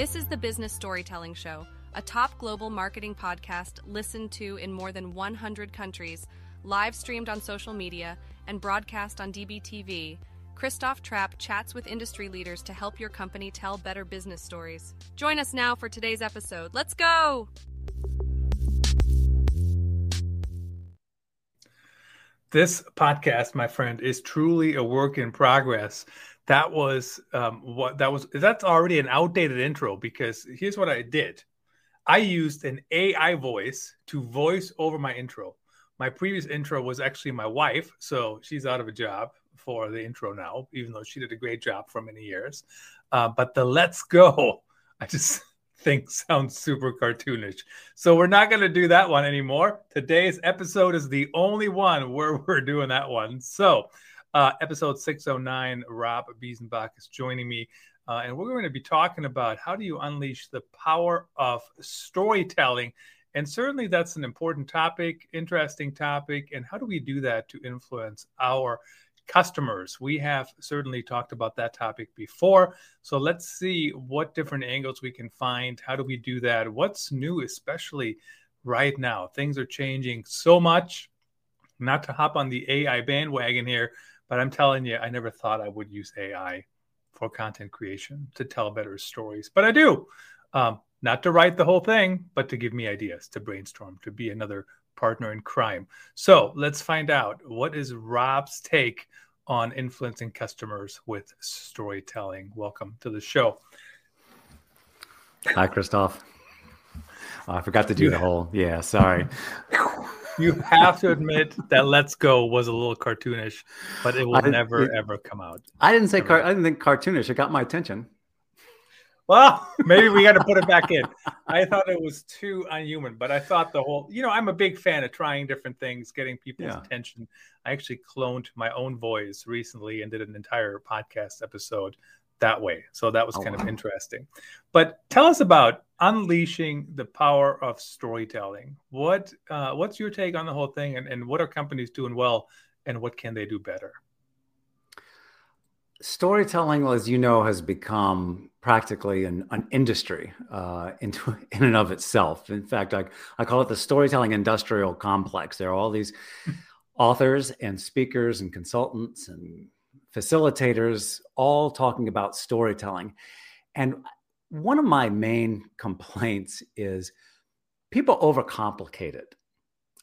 This is the Business Storytelling Show, a top global marketing podcast listened to in more than 100 countries, live streamed on social media, and broadcast on DBTV. Christoph Trappe chats with industry leaders to help your company tell better business stories. Join us now for today's episode. Let's go! This podcast, my friend, is truly a work in progress. That was um, what that was. That's already an outdated intro because here's what I did. I used an AI voice to voice over my intro. My previous intro was actually my wife, so she's out of a job for the intro now, even though she did a great job for many years. Uh, but the "Let's Go," I just think sounds super cartoonish. So we're not going to do that one anymore. Today's episode is the only one where we're doing that one. So, uh, episode 609, Rob Biesenbach is joining me. Uh, and we're going to be talking about how do you unleash the power of storytelling. And certainly that's an important topic, interesting topic. And how do we do that to influence our customers. We have certainly talked about that topic before. So let's see what different angles we can find. How do we do that? What's new, especially right now? Things are changing so much. Not to hop on the AI bandwagon here, but I'm telling you, I never thought I would use AI for content creation to tell better stories, but I do. Um, not to write the whole thing, but to give me ideas, to brainstorm, to be another partner in crime. So let's find out what is Rob's take on influencing customers with storytelling. Welcome to the show. Hi, Christoph. Oh, I forgot to do yeah. the whole. Yeah, sorry. You have to admit that "Let's Go" was a little cartoonish, but it will never it, ever come out. I didn't say car- I didn't think cartoonish. It got my attention. Well, maybe we got to put it back in. I thought it was too unhuman, but I thought the whole, you know, I'm a big fan of trying different things, getting people's yeah. attention. I actually cloned my own voice recently and did an entire podcast episode that way. So that was oh, kind wow. of interesting. But tell us about unleashing the power of storytelling. What uh, what's your take on the whole thing, and, and what are companies doing well, and what can they do better? storytelling, as you know, has become practically an, an industry uh, in, in and of itself. In fact, I, I call it the storytelling industrial complex. There are all these authors and speakers and consultants and facilitators all talking about storytelling. And one of my main complaints is people overcomplicate it.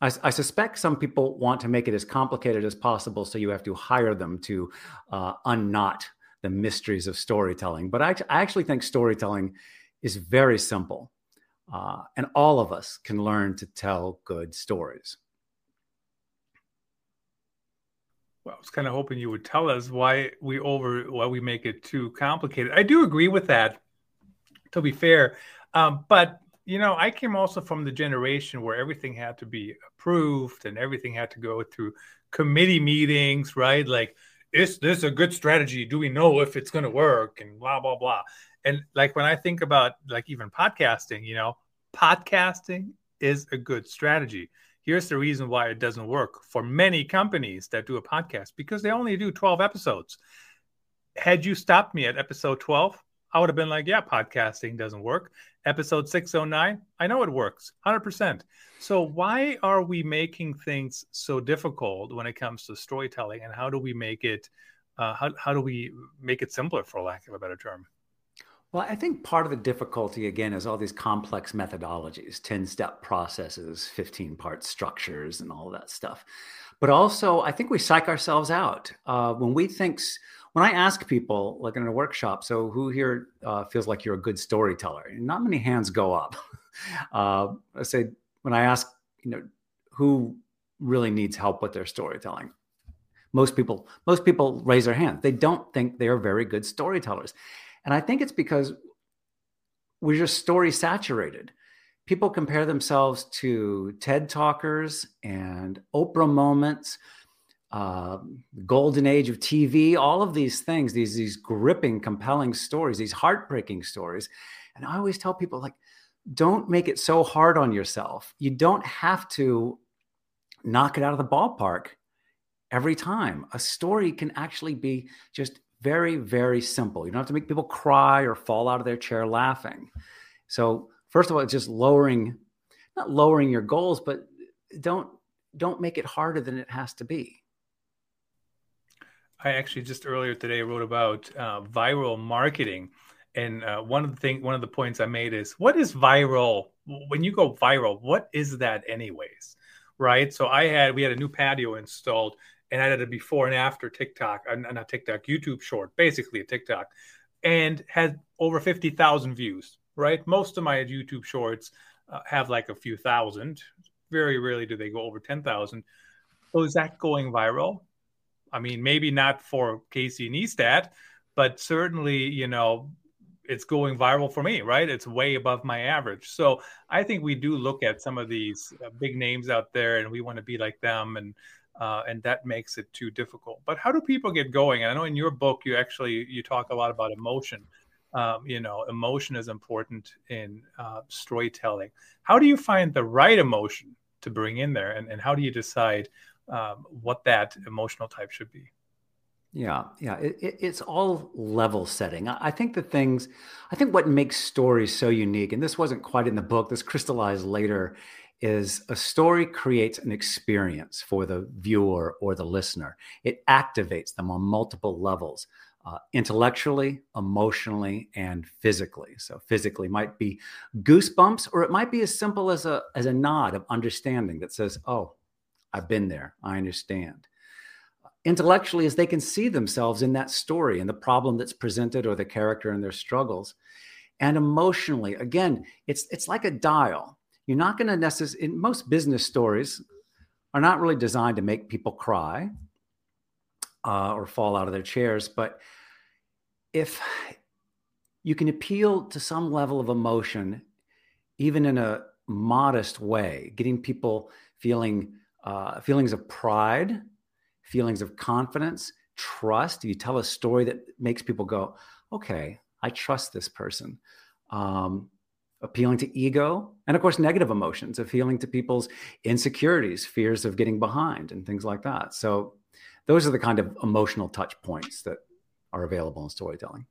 I, I, suspect some people want to make it as complicated as possible, so you have to hire them to uh, unknot the mysteries of storytelling. But I, I, actually think storytelling is very simple, uh, and all of us can learn to tell good stories. Well, I was kind of hoping you would tell us why we over why we make it too complicated. I do agree with that. To be fair, um, but you know, I came also from the generation where everything had to be approved and everything had to go through committee meetings, right? Like, is this a good strategy? Do we know if it's going to work? And blah, blah, blah. And like when I think about like even podcasting, you know, podcasting is a good strategy. Here's the reason why it doesn't work for many companies that do a podcast because they only do 12 episodes. Had you stopped me at episode 12, I would have been like, yeah, podcasting doesn't work. Episode 609, I know it works 100%. So, why are we making things so difficult when it comes to storytelling? And how do we make it, uh, how, how do we make it simpler, for lack of a better term? Well, I think part of the difficulty, again, is all these complex methodologies 10 step processes, 15 part structures, and all that stuff. But also, I think we psych ourselves out. Uh, when we think, when I ask people, like in a workshop, so who here uh, feels like you're a good storyteller? Not many hands go up. uh, I say when I ask, you know, who really needs help with their storytelling, most people most people raise their hand. They don't think they are very good storytellers, and I think it's because we're just story saturated. People compare themselves to TED talkers and Oprah moments uh, golden age of TV, all of these things, these these gripping, compelling stories, these heartbreaking stories. And I always tell people like, don't make it so hard on yourself. You don't have to knock it out of the ballpark every time. A story can actually be just Very, very simple. You don't have to make people cry or fall out of their chair laughing. So, first of all, it's just lowering, not lowering your goals, but don't don't make it harder than it has to be. I actually just earlier today wrote about uh, viral marketing, and uh, one of the thing, one of the points I made is, what is viral? When you go viral, what is that, anyways? Right. So I had we had a new patio installed, and I did a before and after TikTok, uh, not TikTok, YouTube short, basically a TikTok, and had over fifty thousand views. Right. Most of my YouTube shorts uh, have like a few thousand. Very rarely do they go over ten thousand. So is that going viral? I mean, maybe not for Casey Neistat, but certainly, you know, it's going viral for me, right? It's way above my average. So I think we do look at some of these uh, big names out there, and we want to be like them, and uh, and that makes it too difficult. But how do people get going? And I know in your book you actually you talk a lot about emotion. Um, you know, emotion is important in uh, storytelling. How do you find the right emotion to bring in there, and, and how do you decide um, what that emotional type should be. Yeah, yeah, it, it, it's all level setting. I, I think the things, I think what makes stories so unique, and this wasn't quite in the book, this crystallized later, is a story creates an experience for the viewer or the listener. It activates them on multiple levels. Uh, intellectually, emotionally, and physically. So physically might be goosebumps, or it might be as simple as a as a nod of understanding that says, "Oh, I've been there. I understand. Intellectually, as they can see themselves in that story and the problem that's presented or the character and their struggles. And emotionally, again, it's it's like a dial. You're not going to necessarily, most business stories, are not really designed to make people cry uh, or fall out of their chairs. But if you can appeal to some level of emotion, even in a modest way, getting people feeling uh, feelings of pride, feelings of confidence, trust. You tell a story that makes people go, okay, I trust this person. Um, appealing to ego, and of course, negative emotions, appealing to people's insecurities, fears of getting behind, and things like that. So, those are the kind of emotional touch points that are available in storytelling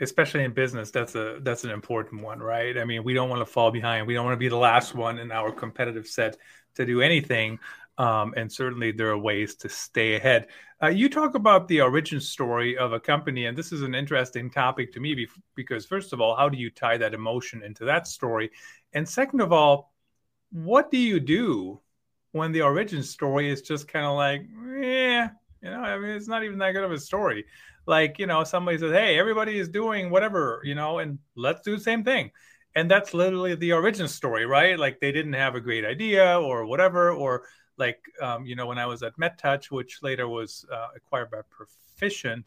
especially in business that's a that's an important one right i mean we don't want to fall behind we don't want to be the last one in our competitive set to do anything. Um, and certainly there are ways to stay ahead. Uh, you talk about the origin story of a company, and this is an interesting topic to me because, first of all, how do you tie that emotion into that story? And second of all, what do you do when the origin story is just kind of like, yeah, you know, I mean, it's not even that good of a story. Like, you know, somebody says, hey, everybody is doing whatever, you know, and let's do the same thing. And that's literally the origin story right? Like they didn't have a great idea or whatever or like um, you know when i was at medtouch which later was uh, acquired by Perficient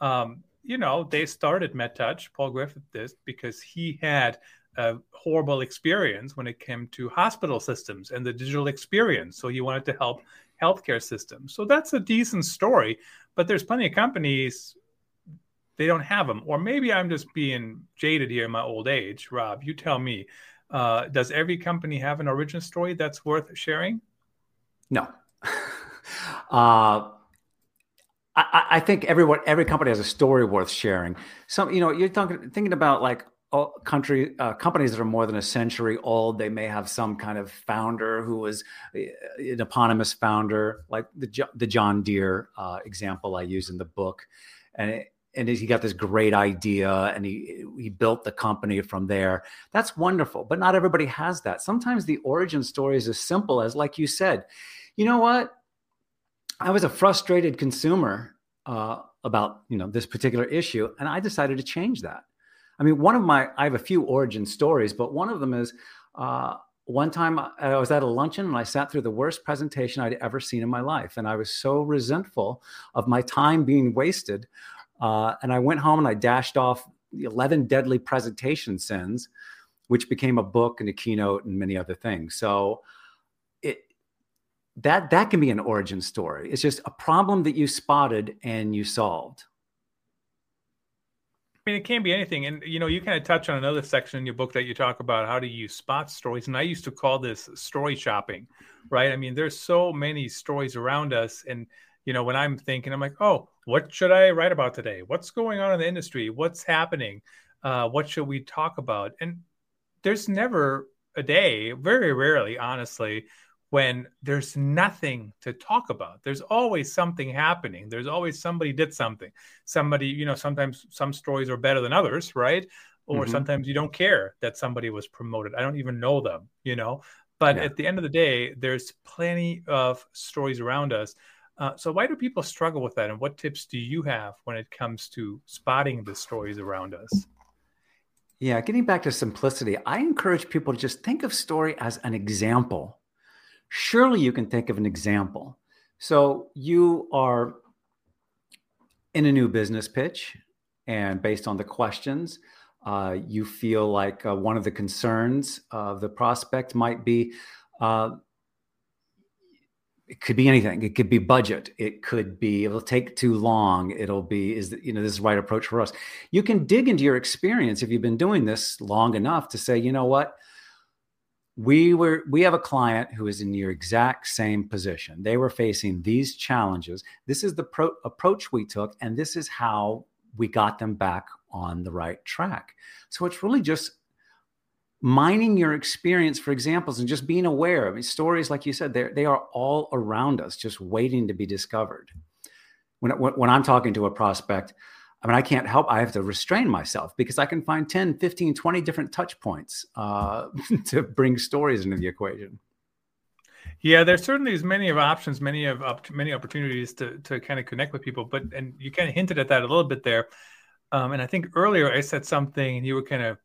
um, you know they started medtouch paul griffith did because he had a horrible experience when it came to hospital systems and the digital experience. So he wanted to help healthcare system. so that's a decent story but there's plenty of companies they don't have them. Or maybe I'm just being jaded here in my old age. Rob, you tell me. Uh, does every company have an origin story that's worth sharing? No. uh, I, I, think everyone, every company has a story worth sharing. Some, you know, you're talking, thinking about like country uh, companies that are more than a century old. They may have some kind of founder who was uh, an eponymous founder, like the the John Deere uh, example I use in the book, and it, and he got this great idea and he he built the company from there. That's wonderful but not everybody has that. Sometimes the origin story is as simple as like you said you know what? I was a frustrated consumer uh, about you know this particular issue and i decided to change that i mean one of my i have a few origin stories but one of them is uh, one time I was at a luncheon and I sat through the worst presentation I'd ever seen in my life. And I was so resentful of my time being wasted uh, and I went home and I dashed off the 11 deadly presentation sins, which became a book and a keynote and many other things. So that that can be an origin story. It's just a problem that you spotted and you solved. I mean, it can be anything. And, you know, you kind of touch on another section in your book that you talk about how do you spot stories. And I used to call this story shopping, right? I mean, there's so many stories around us. And, you know, when I'm thinking, I'm like, oh, what should I write about today? What's going on in the industry? What's happening? Uh, what should we talk about? And there's never a day, very rarely, honestly, when there's nothing to talk about. There's always something happening. There's always somebody did something. Somebody, you know, sometimes some stories are better than others, right? Or mm-hmm. sometimes you don't care that somebody was promoted. I don't even know them, you know. But yeah. at the end of the day, there's plenty of stories around us. Uh, so why do people struggle with that? And what tips do you have when it comes to spotting the stories around us? Yeah, getting back to simplicity, I encourage people to just think of story as an example. Surely you can think of an example. So you are in a new business pitch, and based on the questions, uh, you feel like uh, one of the concerns of the prospect might be uh, it could be anything. It could be budget. It could be it'll take too long. It'll be is you know this is the right approach for us. You can dig into your experience if you've been doing this long enough to say you know what we were we have a client who is in your exact same position they were facing these challenges this is the pro- approach we took and this is how we got them back on the right track so it's really just mining your experience for examples and just being aware. I mean, stories, like you said, they they are all around us, just waiting to be discovered. When, when I'm talking to a prospect, I mean, I can't help, I have to restrain myself because I can find 10, 15, 20 different touch points uh, to bring stories into the equation. Yeah, there's certainly as many of options, many of up, many opportunities to to kind of connect with people. But and you kind of hinted at that a little bit there. Um, and I think earlier I said something, and you were kind of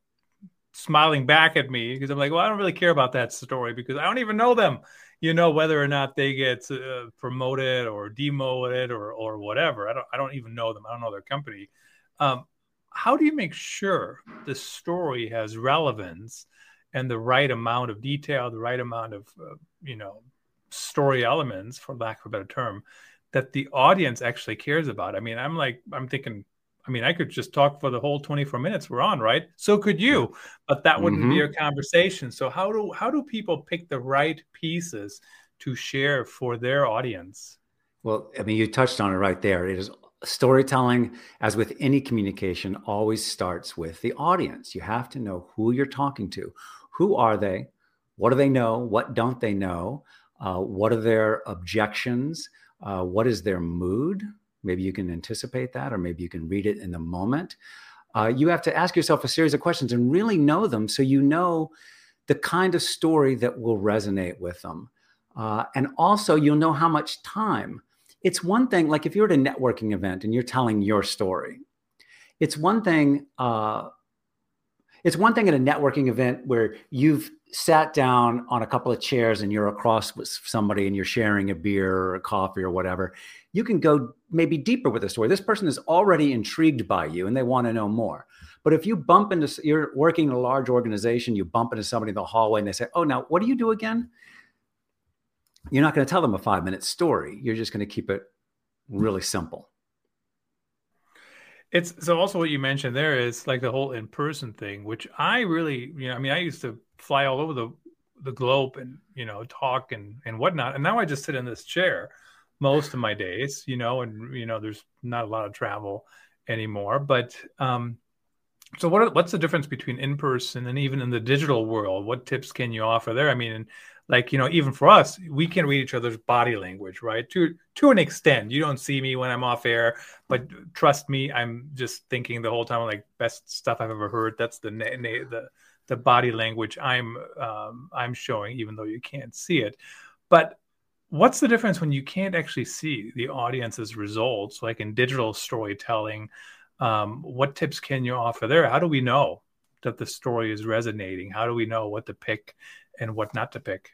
smiling back at me because I'm like, well, I don't really care about that story because I don't even know them. You know whether or not they get uh, promoted or demoted or or whatever. I don't I don't even know them. I don't know their company. Um, how do you make sure the story has relevance and the right amount of detail, the right amount of uh, you know story elements, for lack of a better term, that the audience actually cares about? I mean, I'm like I'm thinking I mean, I could just talk for the whole 24 minutes we're on, right? So could you, but that wouldn't mm-hmm. be a conversation. So how do how do people pick the right pieces to share for their audience? Well, I mean, you touched on it right there. It is storytelling, as with any communication, always starts with the audience. You have to know who you're talking to. Who are they? What do they know? What don't they know? Uh, what are their objections? Uh, what is their mood? Maybe you can anticipate that, or maybe you can read it in the moment. Uh, you have to ask yourself a series of questions and really know them so you know the kind of story that will resonate with them. Uh, and also, you'll know how much time. It's one thing, like if you're at a networking event and you're telling your story, it's one thing. Uh, it's one thing at a networking event where you've sat down on a couple of chairs and you're across with somebody and you're sharing a beer or a coffee or whatever you can go maybe deeper with the story. This person is already intrigued by you and they want to know more. But if you bump into, you're working in a large organization, you bump into somebody in the hallway and they say, Oh, now what do you do again? You're not going to tell them a five minute story. You're just going to keep it really simple. It's so also what you mentioned there is like the whole in person thing, which I really, you know, I mean, I used to fly all over the the globe and you know talk and and whatnot, and now I just sit in this chair most of my days, you know, and you know, there's not a lot of travel anymore. But um, so what? Are, what's the difference between in person and even in the digital world? What tips can you offer there? I mean, like you know, even for us, we can read each other's body language, right? To to an extent, you don't see me when I'm off air, but trust me, I'm just thinking the whole time, like best stuff I've ever heard. That's the the the body language I'm um, I'm showing, even though you can't see it. But what's the difference when you can't actually see the audience's results like in digital storytelling um, what tips can you offer there? How do we know that the story is resonating? How do we know what to pick and what not to pick?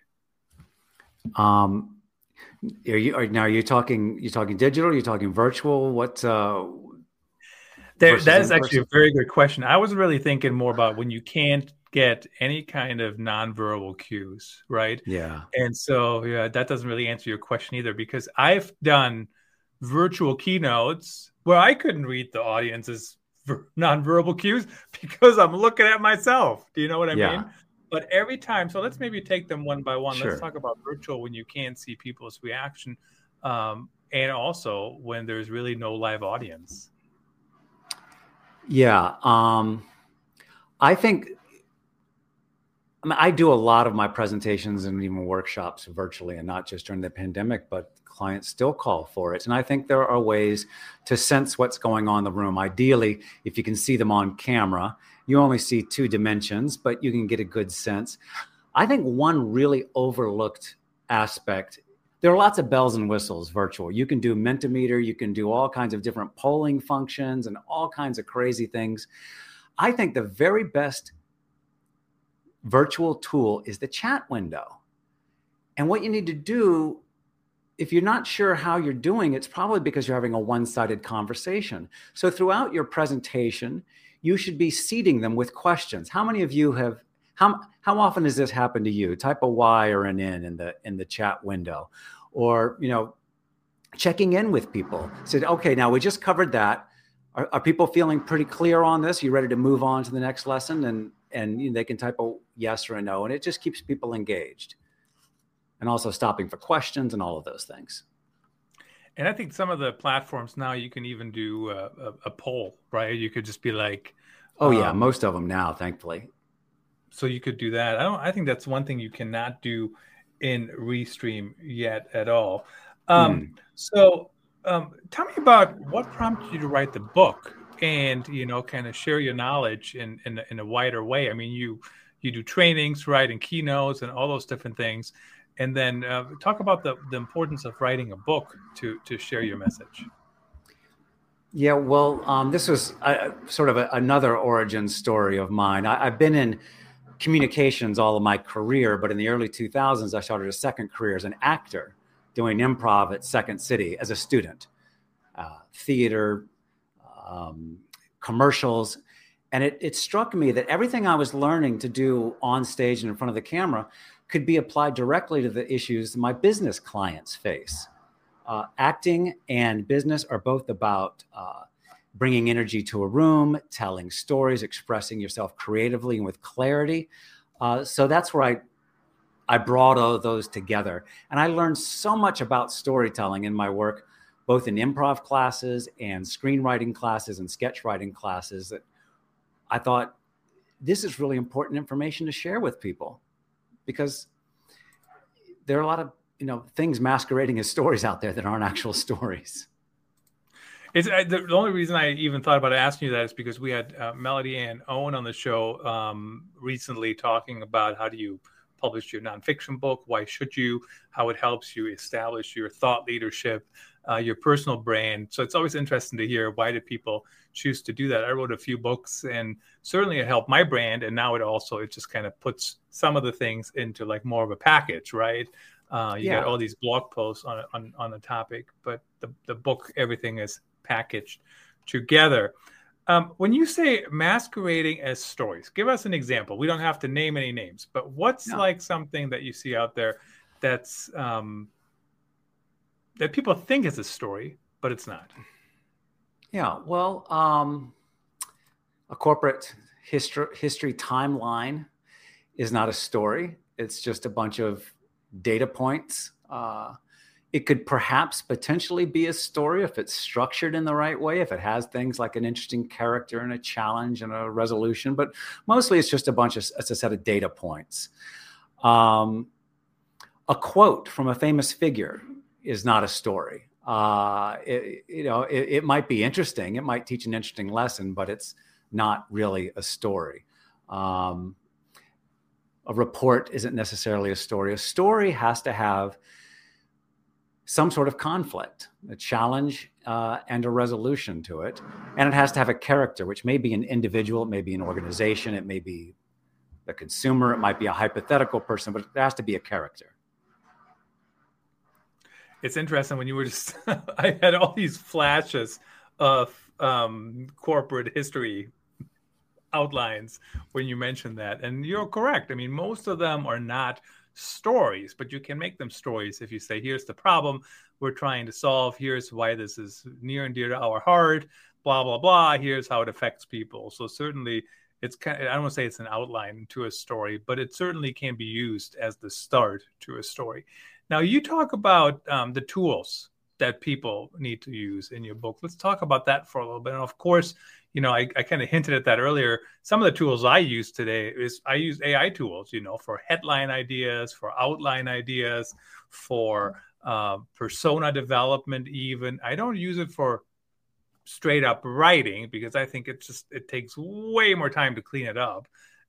Um are you are, now are you talking you talking digital you're talking virtual what uh there, that is actually a very good question. I was really thinking more about when you can't get any kind of nonverbal cues, right? Yeah. And so, yeah, that doesn't really answer your question either because I've done virtual keynotes where I couldn't read the audience's nonverbal cues because I'm looking at myself. Do you know what I yeah. mean? But every time, so let's maybe take them one by one. Sure. Let's talk about virtual when you can't see people's reaction. Um, and also when there's really no live audience. Yeah. Um, I think I, mean, I do a lot of my presentations and even workshops virtually and not just during the pandemic, but clients still call for it. And I think there are ways to sense what's going on in the room. Ideally, if you can see them on camera, you only see two dimensions, but you can get a good sense. I think one really overlooked aspect there are lots of bells and whistles virtual. You can do Mentimeter, you can do all kinds of different polling functions and all kinds of crazy things. I think the very best virtual tool is the chat window. And what you need to do, if you're not sure how you're doing, it's probably because you're having a one sided conversation. So throughout your presentation, you should be seeding them with questions. How many of you have how how often has this happened to you? Type a Y or an N in the in the chat window, or you know, checking in with people. Said, okay, now we just covered that. Are, are people feeling pretty clear on this? Are you ready to move on to the next lesson? And and you know, they can type a yes or a no, and it just keeps people engaged, and also stopping for questions and all of those things. And I think some of the platforms now you can even do a, a, a poll, right? You could just be like, "Oh yeah, um, most of them now, thankfully." So you could do that. I don't. I think that's one thing you cannot do in Restream yet at all. Um, mm. So, um, tell me about what prompted you to write the book, and you know, kind of share your knowledge in in, in a wider way. I mean, you you do trainings, right, and keynotes, and all those different things. And then uh, talk about the, the importance of writing a book to to share your message. Yeah, well, um, this was a, sort of a, another origin story of mine. I, I've been in communications all of my career, but in the early 2000s, I started a second career as an actor doing improv at Second City as a student, uh, theater, um, commercials. And it, it struck me that everything I was learning to do on stage and in front of the camera could be applied directly to the issues my business clients face. Uh, acting and business are both about uh, bringing energy to a room, telling stories, expressing yourself creatively and with clarity. Uh, so that's where I I brought all those together, and I learned so much about storytelling in my work, both in improv classes and screenwriting classes and sketch writing classes. That I thought this is really important information to share with people, because there are a lot of you know things masquerading as stories out there that aren't actual stories. It's the, the, only reason I even thought about asking you that is because we had uh, Melody and Owen on the show um, recently talking about how do you publish your nonfiction book, why should you, how it helps you establish your thought leadership, uh, your personal brand. So it's always interesting to hear why do people choose to do that. I wrote a few books, and certainly it helped my brand, and now it also it just kind of puts some of the things into like more of a package, right? Uh, you yeah. got all these blog posts on on on the topic, but the the book everything is packaged together. Um, when you say masquerading as stories, give us an example. We don't have to name any names, but what's no. like something that you see out there that's um, that people think is a story, but it's not? Yeah, well, um, a corporate history history timeline is not a story. It's just a bunch of data points. Uh, it could perhaps potentially be a story if it's structured in the right way, if it has things like an interesting character and a challenge and a resolution. But mostly it's just a bunch of, it's a set of data points. Um, a quote from a famous figure is not a story. Uh, it, you know, it, it, might be interesting. It might teach an interesting lesson, but it's not really a story. Um, a report isn't necessarily a story. A story has to have some sort of conflict, a challenge, uh, and a resolution to it. And it has to have a character, which may be an individual, it may be an organization, it may be the consumer, it might be a hypothetical person, but there has to be a character. It's interesting when you were just, I had all these flashes of um, corporate history outlines when you mentioned that. And you're correct. I mean, most of them are not stories, but you can make them stories if you say, here's the problem we're trying to solve, here's why this is near and dear to our heart, blah, blah, blah, here's how it affects people. So, certainly, it's kind of, I don't want to say it's an outline to a story, but it certainly can be used as the start to a story. Now, you talk about um, the tools that people need to use in your book. Let's talk about that for a little bit. And of course, you know, I, I kind of hinted at that earlier. Some of the tools I use today is I use AI tools, you know, for headline ideas, for outline ideas, for uh, persona development. Even I don't use it for straight up writing because I think it just it takes way more time to clean it up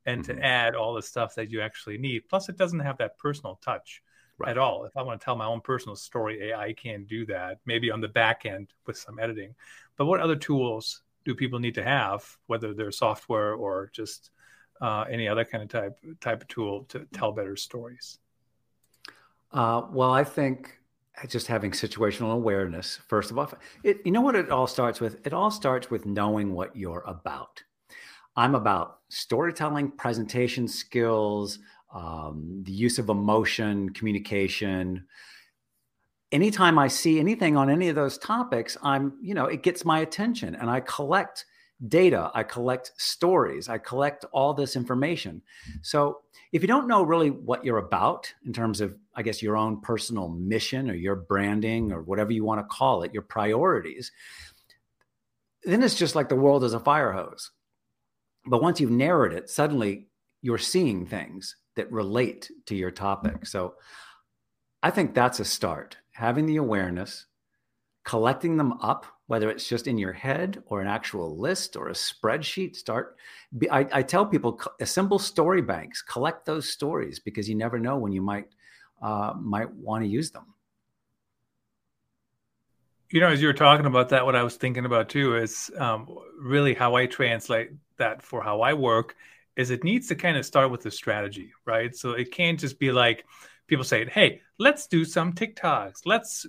and mm-hmm. to add all the stuff that you actually need. Plus, it doesn't have that personal touch right. at all. If I want to tell my own personal story, AI can't do that. Maybe on the back end with some editing. But what other tools do people need to have, whether they're software or just uh, any other kind of type type of tool to tell better stories? Uh, well, I think just having situational awareness first of all. It, you know what it all starts with? It all starts with knowing what you're about. I'm about storytelling, presentation skills, um, the use of emotion, communication. Anytime I see anything on any of those topics, I'm, you know, it gets my attention and I collect data, I collect stories, I collect all this information. So if you don't know really what you're about in terms of, I guess, your own personal mission or your branding or whatever you want to call it, your priorities, then it's just like the world is a fire hose. But once you've narrowed it, suddenly you're seeing things that relate to your topic. So I think that's a start. Having the awareness, collecting them up, whether it's just in your head or an actual list or a spreadsheet. Start. I, I tell people assemble story banks, collect those stories because you never know when you might uh, might want to use them. You know, as you were talking about that, what I was thinking about too is um, really how I translate that for how I work is it needs to kind of start with the strategy, right? So it can't just be like people saying, "Hey, let's do some TikToks. Let's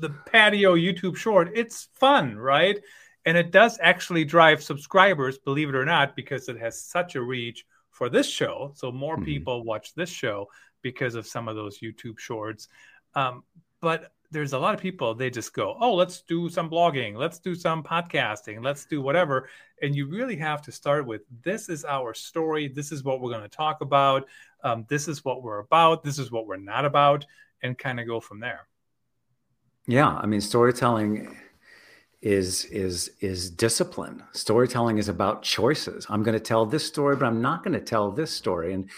the patio YouTube short. It's fun, right?" And it does actually drive subscribers, believe it or not, because it has such a reach for this show. So more mm-hmm. people watch this show because of some of those YouTube shorts. Um, but there's a lot of people they just go oh let's do some blogging let's do some podcasting let's do whatever and you really have to start with this is our story this is what we're going to talk about um, this is what we're about this is what we're not about and kind of go from there. Yeah i mean storytelling is is is discipline. Storytelling is about choices. I'm going to tell this story but i'm not going to tell this story. And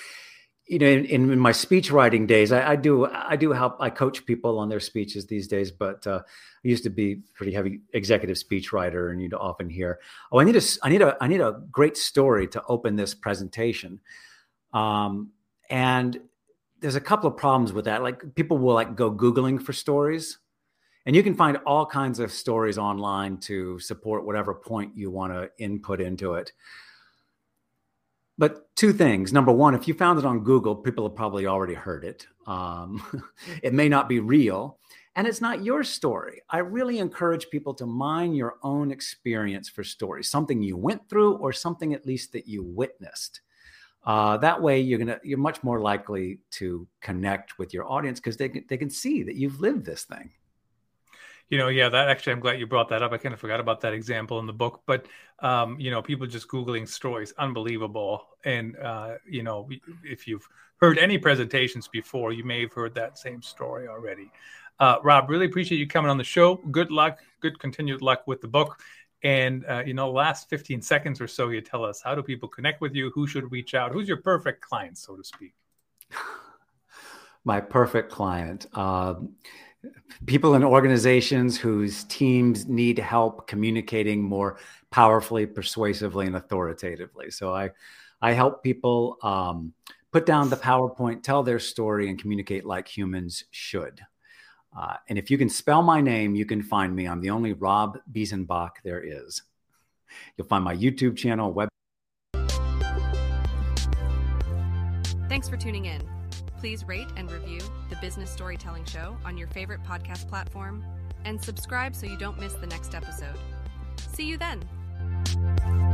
you know, in, in, my speech writing days, I, I, do I do help. I coach people on their speeches these days, but uh, I used to be pretty heavy executive speech writer, and you'd often hear, "Oh, I need a I need a I need a great story to open this presentation," um, and there's a couple of problems with that. Like people will like go googling for stories, and you can find all kinds of stories online to support whatever point you want to input into it. But two things. Number one, if you found it on Google, people have probably already heard it. Um, it may not be real, and it's not your story. I really encourage people to mine your own experience for stories, something you went through or something at least that you witnessed. Uh, that way, you're gonna you're much more likely to connect with your audience because they they can see that you've lived this thing. You know, yeah, that actually, I'm glad you brought that up. I kind of forgot about that example in the book, but um, you know, people just googling stories, unbelievable. And uh, you know, if you've heard any presentations before, you may have heard that same story already. Uh, Rob, really appreciate you coming on the show. Good luck, good continued luck with the book. And uh, you know, last 15 seconds or so, you tell us how do people connect with you? Who should reach out? Who's your perfect client, so to speak? My perfect client. Um, people in organizations whose teams need help communicating more powerfully, persuasively, and authoritatively. So I, I help people um, put down the PowerPoint, tell their story, and communicate like humans should. Uh, and if you can spell my name, you can find me. I'm the only Rob Biesenbach there is. You'll find my YouTube channel, web. Thanks for tuning in. Please rate and review the Business Storytelling Show on your favorite podcast platform and subscribe so you don't miss the next episode. See you then.